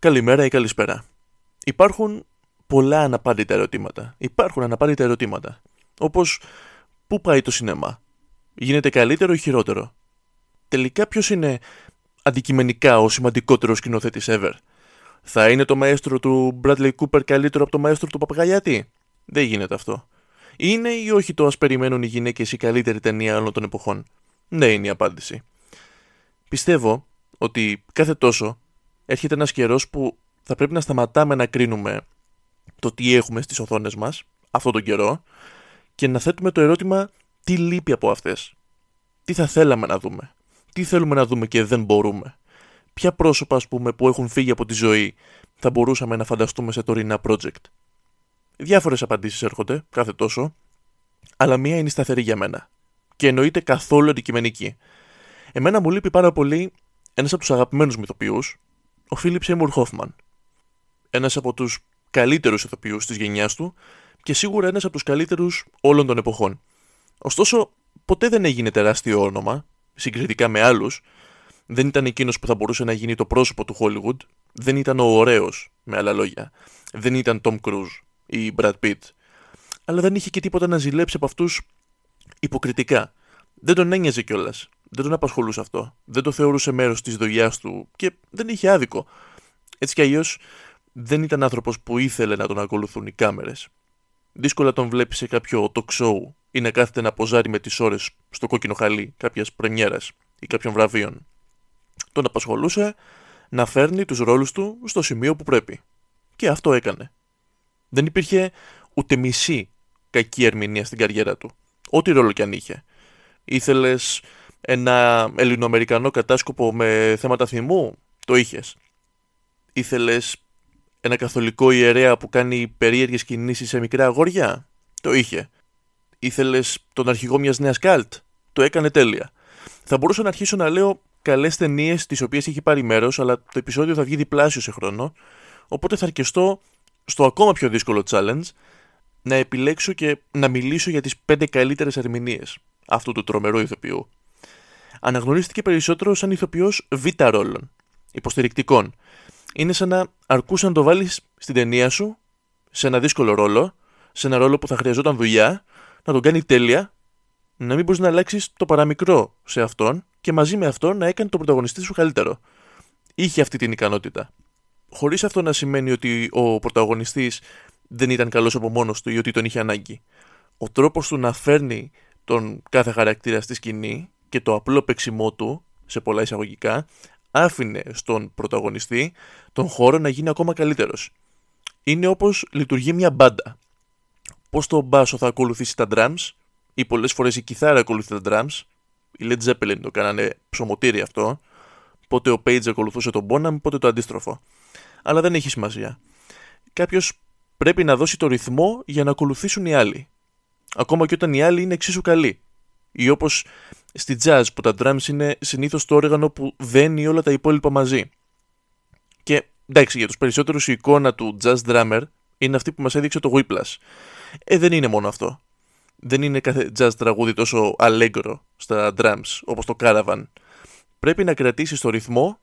Καλημέρα ή καλησπέρα. Υπάρχουν πολλά αναπάντητα ερωτήματα. Υπάρχουν αναπάντητα ερωτήματα. Όπως, πού πάει το σινεμά, γίνεται καλύτερο ή χειρότερο; Τελικά ποιος είναι αντικειμενικά ο σημαντικότερος σκηνοθέτης ever; Θα είναι το μαέστρο του Bradley Cooper καλύτερο από το μαέστρο του Παπαγαλιάτη. Δεν γίνεται αυτό. Είναι ή όχι το Α περιμένουν οι γυναίκες η καλύτερη ταινία όλων των εποχών; Ναι, είναι η απάντηση. Πιστεύω ότι κάθε τόσο έρχεται ένας καιρός που θα πρέπει να σταματάμε να κρίνουμε το τι έχουμε στις οθόνες μας αυτόν τον καιρό και να θέτουμε το ερώτημα τι λείπει από αυτές; Τι θα θέλαμε να δούμε; Τι θέλουμε να δούμε και δεν μπορούμε; Ποια πρόσωπα ας πούμε που έχουν φύγει από τη ζωή θα μπορούσαμε να φανταστούμε σε τωρινά project; Διάφορες απαντήσεις έρχονται κάθε τόσο, αλλά μία είναι σταθερή για μένα. Και εννοείται καθόλου αντικειμενική. Εμένα μου λείπει πάρα πολύ ένας από τους αγαπημένους μυθοποιούς, ο Φίλιπ Σέιμουρ Χόφμαν. Ένας από τους καλύτερους ηθοποιούς της γενιάς του και σίγουρα ένας από τους καλύτερους όλων των εποχών. Ωστόσο, ποτέ δεν έγινε τεράστιο όνομα, συγκριτικά με άλλους. Δεν ήταν εκείνος που θα μπορούσε να γίνει το πρόσωπο του Hollywood. Δεν ήταν ο ωραίος, με άλλα λόγια. Δεν ήταν Tom Cruise ή Brad Pitt. Αλλά δεν είχε και τίποτα να ζηλέψει από αυτούς υποκριτικά. Δεν τον ένοιαζε κιόλας. Δεν τον απασχολούσε αυτό. Δεν το θεωρούσε μέρος της δουλειά του και δεν είχε άδικο. Έτσι κι αλλιώς δεν ήταν άνθρωπος που ήθελε να τον ακολουθούν οι κάμερες. Δύσκολα τον βλέπει σε κάποιο talk show ή να κάθεται να ποζάρει με τις ώρες στο κόκκινο χαλί κάποιας πρεμιέρας ή κάποιων βραβείων. Τον απασχολούσε να φέρνει τους ρόλους του στο σημείο που πρέπει. Και αυτό έκανε. Δεν υπήρχε ούτε μισή κακή ερμηνεία στην καριέρα του. Ό,τι ρόλο κι αν είχε. Ήθελες ένα ελληνοαμερικανό κατάσκοπο με θέματα θυμού, το είχες. Ήθελες ένα καθολικό ιερέα που κάνει περίεργες κινήσεις σε μικρά αγόρια; Το είχε. Ήθελες τον αρχηγό μιας νέας καλτ; Το έκανε τέλεια. Θα μπορούσα να αρχίσω να λέω καλές ταινίες τις οποίες έχει πάρει μέρος, αλλά το επεισόδιο θα βγει διπλάσιο σε χρόνο, οπότε θα αρκεστώ στο ακόμα πιο δύσκολο challenge να επιλέξω και να μιλήσω για τις πέντε καλύτερες ερμηνείες αυτού του τρομερού ηθοποιού. Αναγνωρίστηκε περισσότερο σαν ηθοποιός β' ρόλων, υποστηρικτικών, είναι σαν να αρκούσε να το βάλεις στην ταινία σου, σε ένα δύσκολο ρόλο, σε ένα ρόλο που θα χρειαζόταν δουλειά, να τον κάνει τέλεια, να μην μπορείς να αλλάξεις το παραμικρό σε αυτόν και μαζί με αυτόν να έκανε τον πρωταγωνιστή σου καλύτερο. Είχε αυτή την ικανότητα. Χωρίς αυτό να σημαίνει ότι ο πρωταγωνιστής δεν ήταν καλός από μόνος του ή ότι τον είχε ανάγκη. Ο τρόπος του να φέρνει τον κάθε χαρακτήρα στη σκηνή και το απλό παίξιμό του, σε πολλά εισαγωγικά, άφηνε στον πρωταγωνιστή τον χώρο να γίνει ακόμα καλύτερος. Είναι όπως λειτουργεί μια μπάντα. Πώς το μπάσο θα ακολουθήσει τα drums; Ή πολλές φορές η κιθάρα ακολουθεί τα drums; Οι Led Zeppelin το κάνανε ψωμοτήρι αυτό. Πότε ο Page ακολουθούσε τον Bonham, πότε το αντίστροφο. Αλλά δεν έχει σημασία. Κάποιος πρέπει να δώσει το ρυθμό για να ακολουθήσουν οι άλλοι. Ακόμα και όταν οι άλλοι είναι εξίσου καλοί. Ή όπως στη jazz που τα drums είναι συνήθως το όργανο που δένει όλα τα υπόλοιπα μαζί. Και εντάξει, για τους περισσότερους η εικόνα του jazz drummer είναι αυτή που μας έδειξε το Whiplash. Ε, δεν είναι μόνο αυτό. Δεν είναι κάθε jazz τραγούδι τόσο αλέγκρο στα drums όπως το Caravan. Πρέπει να κρατήσεις το ρυθμό,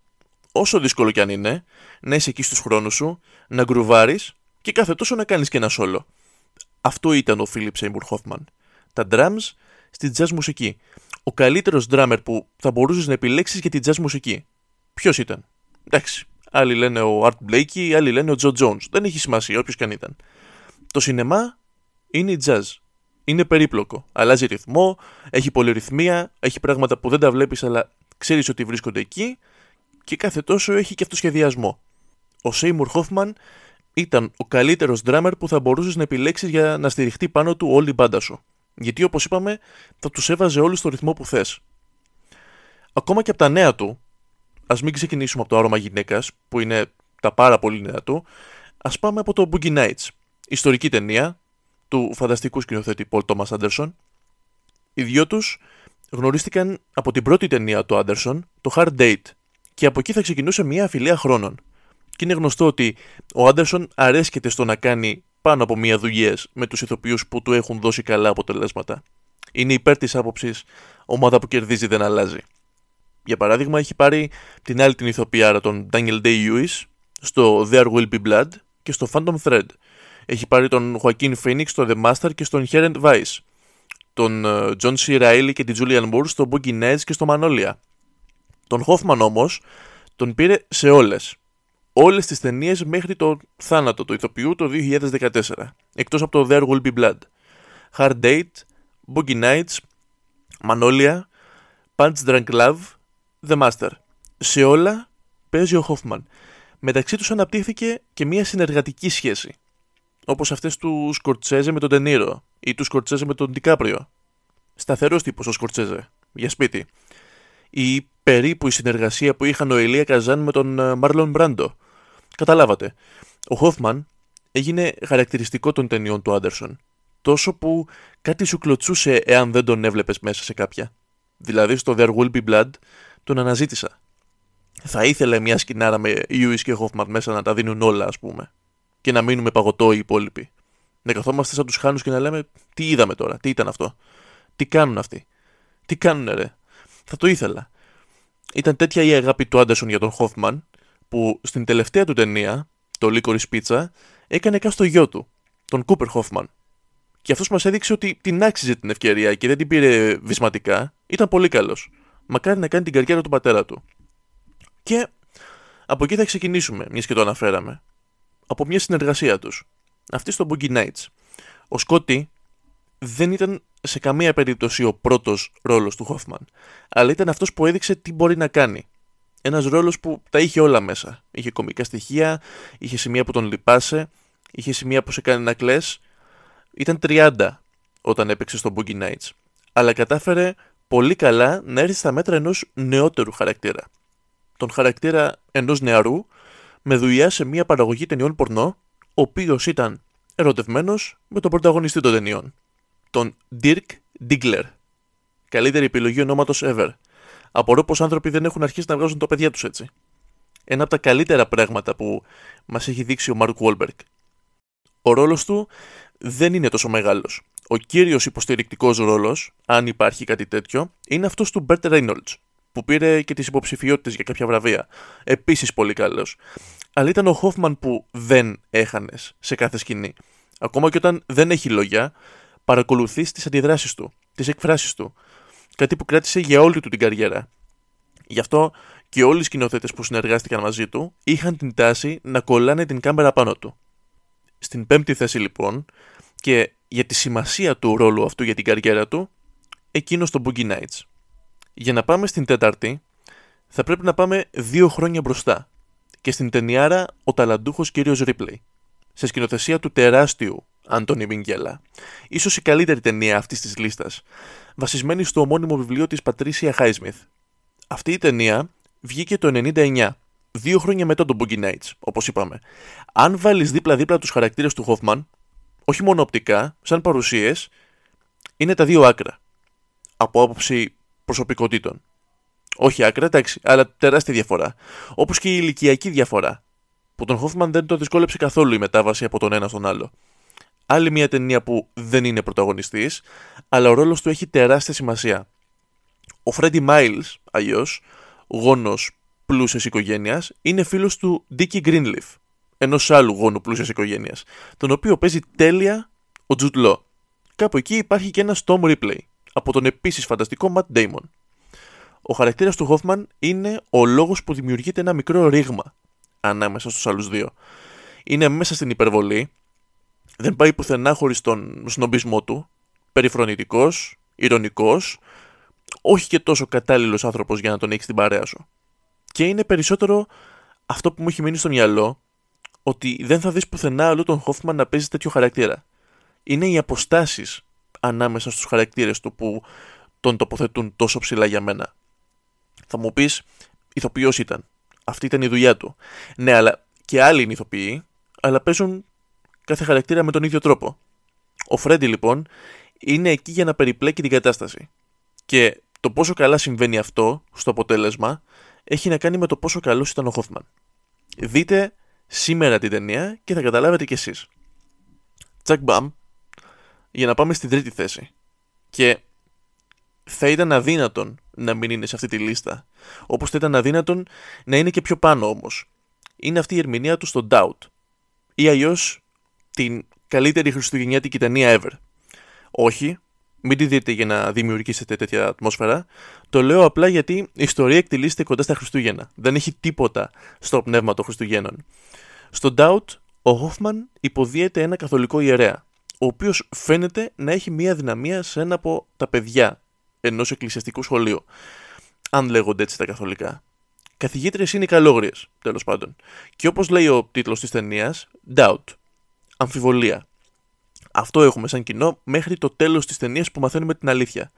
όσο δύσκολο κι αν είναι, να είσαι εκεί στους χρόνους σου, να γκρουβάρεις και κάθε τόσο να κάνεις και ένα solo. Αυτό ήταν ο Philip Seymour Hoffman. Τα drums στη jazz μουσική. Ο καλύτερος drummer που θα μπορούσες να επιλέξεις για την jazz μουσική. Ποιος ήταν; Εντάξει. Άλλοι λένε ο Art Blakey, άλλοι λένε ο Joe Jones. Δεν έχει σημασία, όποιος και αν ήταν. Το σινεμά είναι η jazz. Είναι περίπλοκο. Αλλάζει ρυθμό, έχει πολυρυθμία, έχει πράγματα που δεν τα βλέπεις, αλλά ξέρεις ότι βρίσκονται εκεί και κάθε τόσο έχει και αυτοσχεδιασμό. Ο Seymour Hoffman ήταν ο καλύτερος drummer που θα μπορούσες να επιλέξεις για να στηριχτεί πάνω του όλη η μπάντα σου. Γιατί όπως είπαμε, θα τους έβαζε όλους στο ρυθμό που θες. Ακόμα και από τα νέα του, ας μην ξεκινήσουμε από το άρωμα γυναίκας, που είναι τα πάρα πολύ νέα του, ας πάμε από το Boogie Nights, ιστορική ταινία του φανταστικού σκηνοθέτη Paul Thomas Anderson. Οι δυο τους γνωρίστηκαν από την πρώτη ταινία του Anderson, το Hard Date, και από εκεί θα ξεκινούσε μια αφιλία χρόνων. Και είναι γνωστό ότι ο Άντερσον αρέσκεται στο να κάνει πάνω από μία δουλειές με τους ηθοποιούς που του έχουν δώσει καλά αποτελέσματα. Είναι υπέρ της άποψης ομάδα που κερδίζει δεν αλλάζει. Για παράδειγμα, έχει πάρει την άλλη την ηθοποιάρα, τον Daniel Day Lewis, στο There Will Be Blood και στο Phantom Thread. Έχει πάρει τον Joaquin Phoenix στο The Master και στο Inherent Vice. Τον ε, John C. Reilly και την Julian Moore στο Boogie Nights και στο Manolia. Τον Hoffman όμως τον πήρε σε όλες. Όλες τις ταινίες μέχρι το θάνατο του ηθοποιού το 2014. Εκτός από το There Will Be Blood. Hard Date, Boogie Nights, Manolia, Punch Drunk Love, The Master. Σε όλα παίζει ο Hoffman. Μεταξύ τους αναπτύχθηκε και μια συνεργατική σχέση. Όπως αυτές του Σκορτσέζε με τον Τενίρο ή του Σκορτσέζε με τον Ντικάπριο. Σταθερός τύπος ο Σκορτσέζε, για σπίτι. Ή περίπου η συνεργασία που είχαν ο Ηλία Καζάν με τον Μάρλον Μπράντο. Καταλάβατε. Ο Χόφμαν έγινε χαρακτηριστικό των ταινιών του Άντερσον. Τόσο που κάτι σου κλωτσούσε εάν δεν τον έβλεπες μέσα σε κάποια. Δηλαδή στο There Will Be Blood τον αναζήτησα. Θα ήθελε μια σκηνάρα με Ιούις και Χόφμαν μέσα να τα δίνουν όλα, ας πούμε. Και να μείνουμε παγωτό οι υπόλοιποι. Να καθόμαστε σαν τους χάνους και να λέμε τι είδαμε τώρα, τι ήταν αυτό; Τι κάνουν αυτοί; Τι κάνουνε ρε; Θα το ήθελα. Ήταν τέτοια η αγάπη του Άντερσον για τον Χόφμαν, που στην τελευταία του ταινία, το Licorice Pizza, έκανε καν στο γιο του, τον Κούπερ Χόφμαν. Και αυτός μας έδειξε ότι την άξιζε την ευκαιρία και δεν την πήρε βυσματικά. Ήταν πολύ καλός. Μακάρι να κάνει την καριέρα του πατέρα του. Και από εκεί θα ξεκινήσουμε, μιας και το αναφέραμε. Από μια συνεργασία τους. Αυτή στο Boogie Nights. Ο Σκότι δεν ήταν σε καμία περίπτωση ο πρώτος ρόλος του Χόφμαν, αλλά ήταν αυτός που έδειξε τι μπορεί να κάνει. Ένας ρόλος που τα είχε όλα μέσα. Είχε κομικά στοιχεία, είχε σημεία που τον λυπάσαι, είχε σημεία που σε κάνει να κλε. Ήταν 30 όταν έπαιξε στο Boogie Nights, αλλά κατάφερε πολύ καλά να έρθει στα μέτρα ενός νεότερου χαρακτήρα. Τον χαρακτήρα ενός νεαρού με δουλειά σε μια παραγωγή ταινιών πορνό, ο οποίος ήταν ερωτευμένος με τον πρωταγωνιστή των ταινιών τον Dirk Diggler. Καλύτερη επιλογή ονόματος ever. Απορώ πως άνθρωποι δεν έχουν αρχίσει να βγάζουν τα παιδιά τους έτσι. Ένα από τα καλύτερα πράγματα που μας έχει δείξει ο Μαρκ Βόλμπεργκ. Ο ρόλος του δεν είναι τόσο μεγάλος. Ο κύριος υποστηρικτικός ρόλος, αν υπάρχει κάτι τέτοιο, είναι αυτός του Bert Reynolds, που πήρε και τις υποψηφιότητες για κάποια βραβεία. Επίσης πολύ καλός. Αλλά ήταν ο Χόφμαν που δεν έχανες σε κάθε σκηνή. Ακόμα και όταν δεν έχει λόγια, παρακολουθείς τις αντιδράσεις του, τις εκφράσεις του. Κάτι που κράτησε για όλη του την καριέρα. Γι' αυτό και όλοι οι σκηνοθέτες που συνεργάστηκαν μαζί του είχαν την τάση να κολλάνε την κάμερα πάνω του. Στην πέμπτη θέση λοιπόν, και για τη σημασία του ρόλου αυτού για την καριέρα του, εκείνος στο Boogie Nights. Για να πάμε στην τέταρτη, θα πρέπει να πάμε δύο χρόνια μπροστά και στην ταινιάρα ο ταλαντούχος κύριος Ρίπλεϊ, σε σκηνοθεσία του τεράστιου Αντώνη Μιγγέλα. Ίσως η καλύτερη ταινία αυτής της λίστας, βασισμένη στο ομώνυμο βιβλίο της Πατρίσια Χάισμιθ. Αυτή η ταινία βγήκε το 99, δύο χρόνια μετά τον Boogie Nights, όπως είπαμε. Αν βάλεις δίπλα-δίπλα τους χαρακτήρες του Hoffman, όχι μόνο οπτικά, σαν παρουσίες, είναι τα δύο άκρα. Από άποψη προσωπικότητων. Όχι άκρα, εντάξει, αλλά τεράστια διαφορά. Όπως και η ηλικιακή διαφορά. Που τον Hoffman δεν το δυσκόλεψε καθόλου η μετάβαση από τον ένα στον άλλο. Άλλη μια ταινία που δεν είναι πρωταγωνιστής, αλλά ο ρόλος του έχει τεράστια σημασία. Ο Φρέντι Μάιλς, αλλιώς, γόνος πλούσιας οικογένειας, είναι φίλος του Ντίκι Γκρίνλιφ, ενός άλλου γόνου πλούσιας οικογένειας, τον οποίο παίζει τέλεια ο Τζουτ Λό. Κάπου εκεί υπάρχει και ένας Tom Ripley, από τον επίσης φανταστικό Matt Damon. Ο χαρακτήρας του Hoffman είναι ο λόγος που δημιουργείται ένα μικρό ρήγμα ανάμεσα στους άλλους δύο. Είναι μέσα στην υπερβολή, δεν πάει πουθενά χωρίς τον σνομπισμό του, περιφρονητικός, ηρωνικός, όχι και τόσο κατάλληλος άνθρωπος για να τον έχεις στην παρέα σου. Και είναι περισσότερο αυτό που μου έχει μείνει στο μυαλό, ότι δεν θα δεις πουθενά αλλού τον Χόφμαν να παίζει τέτοιο χαρακτήρα. Είναι οι αποστάσεις ανάμεσα στους χαρακτήρες του που τον τοποθετούν τόσο ψηλά για μένα. Θα μου πεις, ηθοποιός ήταν. Αυτή ήταν η δουλειά του. Ναι, αλλά και άλλοι είναι ηθοποιοί, αλλά παίζουν κάθε χαρακτήρα με τον ίδιο τρόπο. Ο Φρέντι λοιπόν είναι εκεί για να περιπλέκει την κατάσταση. Και το πόσο καλά συμβαίνει αυτό στο αποτέλεσμα έχει να κάνει με το πόσο καλός ήταν ο Χόφμαν. Δείτε σήμερα την ταινία και θα καταλάβετε κι εσείς. Τσακ μπαμ, για να πάμε στην τρίτη θέση. Και θα ήταν αδύνατον να μην είναι σε αυτή τη λίστα. Όπως θα ήταν αδύνατον να είναι και πιο πάνω όμως. είναι αυτή η ερμηνεία του στο Doubt. Ή αλλιώς την καλύτερη χριστουγεννιάτικη ταινία ever. Όχι, μην τη δείτε για να δημιουργήσετε τέτοια ατμόσφαιρα. Το λέω απλά γιατί η ιστορία εκτελήσεται κοντά στα Χριστούγεννα. Δεν έχει τίποτα στο πνεύμα των Χριστουγέννων. Στο Doubt, ο Χόφμαν υποδίεται ένα καθολικό ιερέα, ο οποίος φαίνεται να έχει μία δυναμία σε ένα από τα παιδιά ενός εκκλησιαστικού σχολείου. Αν λέγονται έτσι τα καθολικά. Καθηγήτριες είναι οι καλόγριες, τέλος πάντων. Και όπως λέει ο τίτλος της ταινίας, Doubt. Αμφιβολία. Αυτό έχουμε σαν κοινό μέχρι το τέλος της ταινίας που μαθαίνουμε την αλήθεια.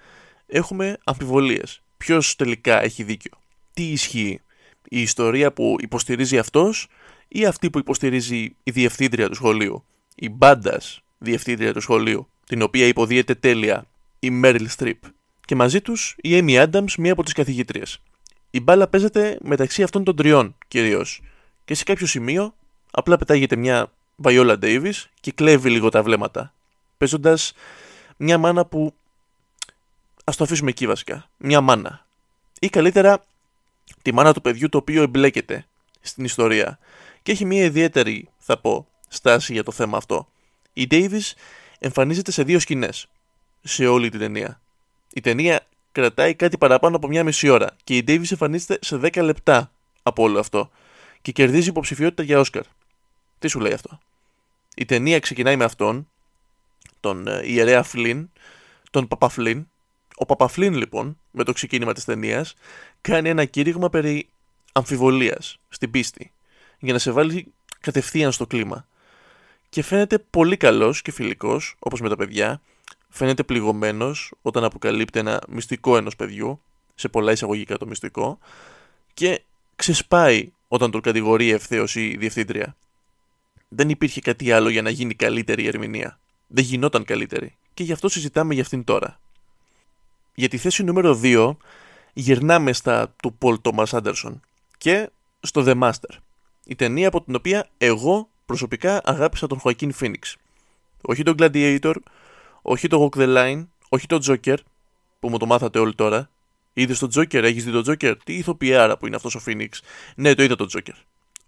Έχουμε αμφιβολίες. Ποιος τελικά έχει δίκιο; Τι ισχύει; Η ιστορία που υποστηρίζει αυτός ή αυτή που υποστηρίζει η διευθύντρια του σχολείου; Η μπάντας διευθύντρια του σχολείου, την οποία υποδίεται τέλεια η Μέριλ Στριπ. Και μαζί τους η Amy Adams, μία από τις καθηγήτριε. Η μπάλα παίζεται μεταξύ αυτών των τριών κυρίως. Και σε κάποιο σημείο απλά πετάγεται μια Βαϊόλα Ντέιβι και κλέβει λίγο τα βλέμματα. Παίζοντας μια μάνα που. Α το αφήσουμε εκεί βασικά. Μια μάνα. Ή καλύτερα τη μάνα του παιδιού το οποίο εμπλέκεται στην ιστορία. Και έχει μια ιδιαίτερη, θα πω, στάση για το θέμα αυτό. Η Ντέιβι εμφανίζεται σε δύο σκηνές σε όλη την ταινία. Η ταινία κρατάει κάτι παραπάνω από μια μισή ώρα και η Ντέιβι εμφανίζεται σε 10 λεπτά από όλο αυτό και κερδίζει υποψηφιότητα για Όσκαρ. Τι σου λέει αυτό; Η ταινία ξεκινάει με αυτόν, τον ε, ιερέα Φλίν, τον Παπαφλίν. Ο Παπαφλίν λοιπόν, με το ξεκίνημα της ταινίας, κάνει ένα κήρυγμα περί αμφιβολίας στην πίστη, για να σε βάλει κατευθείαν στο κλίμα. Και φαίνεται πολύ καλός και φιλικός, όπως με τα παιδιά, φαίνεται πληγωμένος όταν αποκαλύπτει ένα μυστικό ενός παιδιού, σε πολλά εισαγωγικά το μυστικό, και ξεσπάει όταν τον κατηγορεί ευθέως η διευθύντρια δεν υπήρχε κάτι άλλο για να γίνει καλύτερη η ερμηνεία. Δεν γινόταν καλύτερη. Και γι' αυτό συζητάμε για αυτήν τώρα. Για τη θέση νούμερο 2 γυρνάμε στα του Paul Thomas Anderson και στο The Master. Η ταινία από την οποία εγώ προσωπικά αγάπησα τον Joaquin Phoenix. Όχι τον Gladiator, όχι το Walk the Line, όχι τον Joker, που μου το μάθατε όλοι τώρα. Είδες τον Joker, έχεις δει τον Joker; Τι ηθοποιάρα που είναι αυτός ο Phoenix. Ναι, το είδα τον Joker.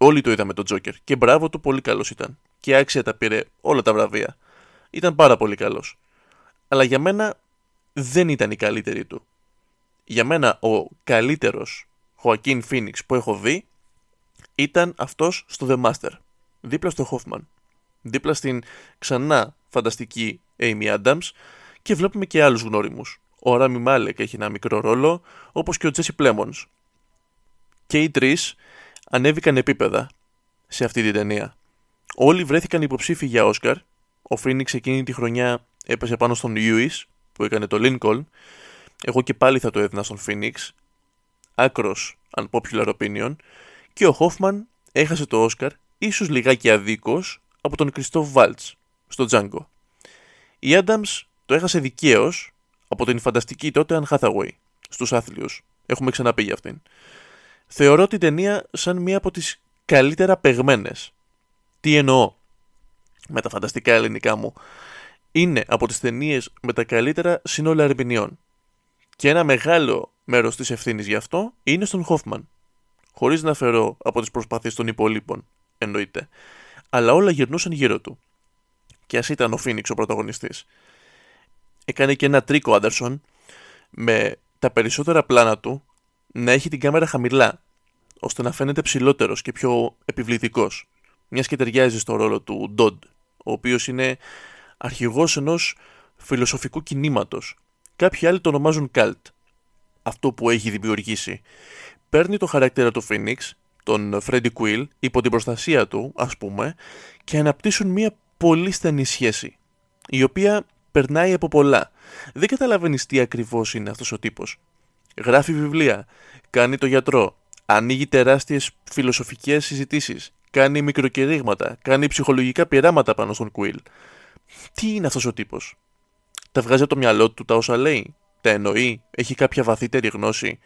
Όλοι το είδαμε τον Τζόκερ και μπράβο του, πολύ καλός ήταν. Και άξια τα πήρε όλα τα βραβεία. Ήταν πάρα πολύ καλός. Αλλά για μένα δεν ήταν η καλύτερη του. Για μένα ο καλύτερος Χωακίν Φίνιξ που έχω δει ήταν αυτός στο The Master. Δίπλα στο Hoffman. Δίπλα στην ξανά φανταστική Amy Adams και βλέπουμε και άλλους γνώριμους. Ο Ράμι Μάλεκ έχει ένα μικρό ρόλο, όπως και ο Τζέσι Πλέμονς. Και οι τρεις ανέβηκαν επίπεδα σε αυτή την ταινία. Όλοι βρέθηκαν υποψήφοι για Όσκαρ. Ο Φίνιξ εκείνη τη χρονιά έπεσε πάνω στον Λιούις που έκανε το Lincoln. Εγώ και πάλι θα το έδινα στον Φίνιξ. Άκρος unpopular opinion. Και ο Χόφμαν έχασε το Όσκαρ, ίσως λιγάκι αδίκως, από τον Κριστόφ Βάλτς στο Django. Η Adams το έχασε δικαίως από την φανταστική τότε Αν Hathaway στους άθλιους. Έχουμε ξαναπεί για αυτήν θεωρώ την ταινία σαν μία από τις καλύτερα παιγμένες. Τι εννοώ με τα φανταστικά ελληνικά μου. Είναι από τις ταινίες με τα καλύτερα σύνολα ερμηνεών. Και ένα μεγάλο μέρος της ευθύνης γι' αυτό είναι στον Χόφμαν. Χωρίς να φερώ από τις προσπάθειες των υπολείπων, εννοείται. Αλλά όλα γυρνούσαν γύρω του. Και ας ήταν ο Φίνιξ ο πρωταγωνιστής. Έκανε και ένα τρίκο Άντερσον με τα περισσότερα πλάνα του να έχει την κάμερα χαμηλά, ώστε να φαίνεται ψηλότερος και πιο επιβλητικός. Μιας και ταιριάζει στο ρόλο του Ντόντ, ο οποίος είναι αρχηγός ενός φιλοσοφικού κινήματος. Κάποιοι άλλοι το ονομάζουν Καλτ. Αυτό που έχει δημιουργήσει. Παίρνει το χαρακτήρα του Φίνιξ, τον Φρέντι Κουίλ, υπό την προστασία του, ας πούμε, και αναπτύσσουν μια πολύ στενή σχέση, η οποία περνάει από πολλά. Δεν καταλαβαίνεις τι ακριβώς είναι αυτός ο τύπος γράφει βιβλία, κάνει το γιατρό, ανοίγει τεράστιες φιλοσοφικές συζητήσεις, κάνει μικροκηρύγματα, κάνει ψυχολογικά πειράματα πάνω στον Κουίλ. Τι είναι αυτός ο τύπος; Τα βγάζει από το μυαλό του τα όσα λέει, τα εννοεί, έχει κάποια βαθύτερη γνώση;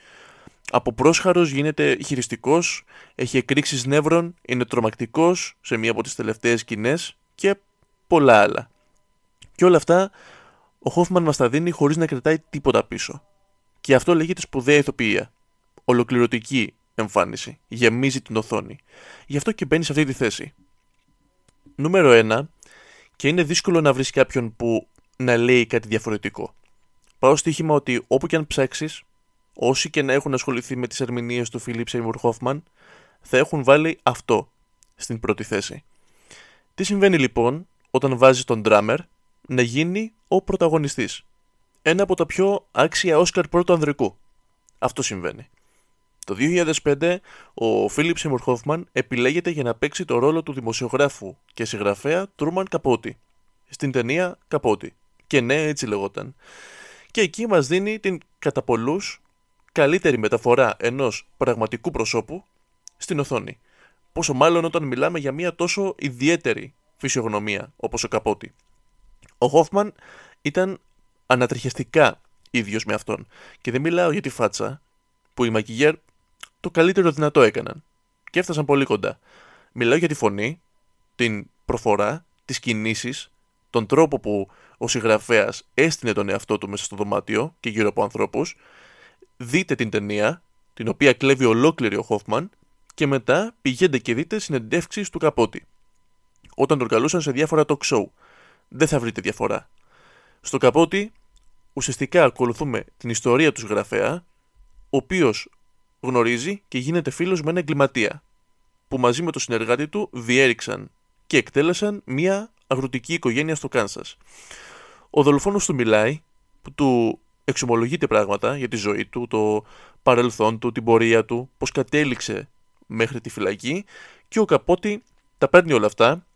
Από πρόσχαρος γίνεται χειριστικός, έχει εκρήξεις νεύρων, είναι τρομακτικός σε μία από τις τελευταίες σκηνές και πολλά άλλα. Και όλα αυτά ο Χόφμαν μας τα δίνει χωρίς να κρατάει τίποτα πίσω. Και αυτό λέγεται σπουδαία ηθοποιία. Ολοκληρωτική εμφάνιση. Γεμίζει την οθόνη. Γι' αυτό και μπαίνει σε αυτή τη θέση. Νούμερο 1. Και είναι δύσκολο να βρεις κάποιον που να λέει κάτι διαφορετικό. Πάω στοίχημα ότι όπου και αν ψάξεις, όσοι και να έχουν ασχοληθεί με τις ερμηνείες του Φίλιπ Σέιμουρ Χόφμαν, θα έχουν βάλει αυτό στην πρώτη θέση. Τι συμβαίνει λοιπόν όταν βάζεις τον drummer να γίνει ο πρωταγωνιστής; Ένα από τα πιο άξια Όσκαρ πρώτου ανδρικού. Αυτό συμβαίνει. Το 2005 ο Φίλιπ Σίμουρ Χόφμαν επιλέγεται για να παίξει το ρόλο του δημοσιογράφου και συγγραφέα Τρούμαν Καπότη στην ταινία Καπότη. Και ναι, έτσι λεγόταν. Και εκεί μας δίνει την κατά πολλούς καλύτερη μεταφορά ενός πραγματικού προσώπου στην οθόνη. Πόσο μάλλον όταν μιλάμε για μια τόσο ιδιαίτερη φυσιογνωμία όπως ο Καπότη. Ο Χόφμαν ήταν ανατριχιαστικά ίδιος με αυτόν και δεν μιλάω για τη φάτσα που οι Μακιγέρ το καλύτερο δυνατό έκαναν και έφτασαν πολύ κοντά. Μιλάω για τη φωνή, την προφορά, τις κινήσεις, τον τρόπο που ο συγγραφέας έστεινε τον εαυτό του μέσα στο δωμάτιο και γύρω από ανθρώπους. Δείτε την ταινία, την οποία κλέβει ολόκληρη ο Χόφμαν και μετά πηγαίνετε και δείτε συνεντεύξεις του Καπότη. Όταν τον καλούσαν σε διάφορα talk show. Δεν θα βρείτε διαφορά. Στο Καπότη ουσιαστικά ακολουθούμε την ιστορία του συγγραφέα, ο οποίος γνωρίζει και γίνεται φίλος με ένα εγκληματία, που μαζί με τον συνεργάτη του διέριξαν και εκτέλεσαν μια αγροτική οικογένεια στο Κάνσας. Ο δολοφόνος του μιλάει, που του εξομολογείται πράγματα για τη ζωή του, το παρελθόν του, την πορεία του, πώς κατέληξε μέχρι τη φυλακή και ο Καπότη τα παίρνει όλα αυτά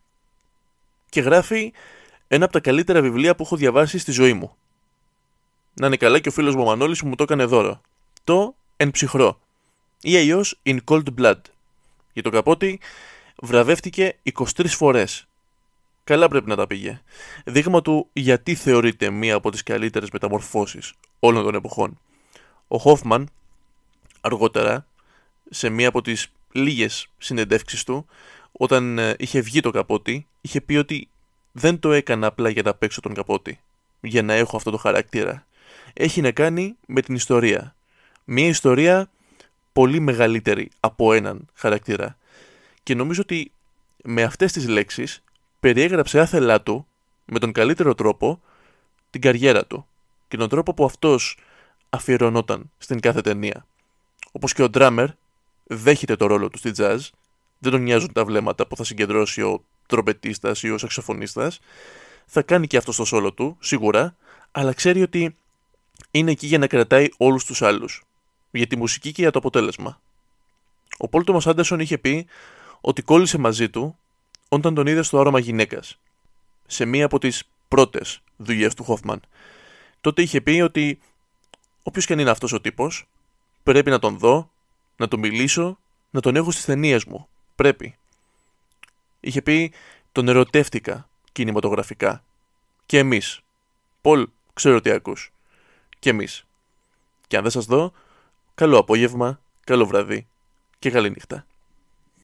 και γράφει ένα από τα καλύτερα βιβλία που έχω διαβάσει στη ζωή μου. Να είναι καλά και ο φίλος μου ο Μανώλης που μου το έκανε δώρο. Το «Εν ψυχρό» ή αλλιώς «In cold blood». Για το Καπότη βραβεύτηκε 23 φορές. Καλά πρέπει να τα πήγε. Δείγμα του γιατί θεωρείται μία από τις καλύτερες μεταμορφώσεις όλων των εποχών. Ο Χόφμαν αργότερα σε μία από τις λίγες συνεντεύξεις του όταν ε, είχε βγει το καπότι είχε πει ότι δεν το έκανα απλά για να παίξω τον καπότι για να έχω αυτό το χαρακτήρα. Έχει να κάνει με την ιστορία. Μία ιστορία πολύ μεγαλύτερη από έναν χαρακτήρα. Και νομίζω ότι με αυτές τις λέξεις περιέγραψε άθελά του με τον καλύτερο τρόπο την καριέρα του και τον τρόπο που αυτός αφιερωνόταν στην κάθε ταινία. Όπως και ο Drummer δέχεται το ρόλο του στη jazz, δεν τον νοιάζουν τα βλέμματα που θα συγκεντρώσει ο τρομπετίστας ή ο σαξοφωνίστας, θα κάνει και αυτό στο σόλο του, σίγουρα, αλλά ξέρει ότι είναι εκεί για να κρατάει όλους τους άλλους, για τη μουσική και για το αποτέλεσμα. Ο Πολ Τόμας Άντερσον είχε πει ότι κόλλησε μαζί του όταν τον είδε στο άρωμα γυναίκας, σε μία από τις πρώτες δουλειές του Χόφμαν. Τότε είχε πει ότι όποιος και αν είναι αυτός ο τύπος, πρέπει να τον δω, να τον μιλήσω, να τον έχω στις ταινίε μου. Πρέπει. Είχε πει τον ερωτεύτηκα κινηματογραφικά. Και εμείς. Πολ, ξέρω τι ακούς. Και εμείς. Και αν δεν σας δω, καλό απόγευμα, καλό βραδύ και καλή νύχτα.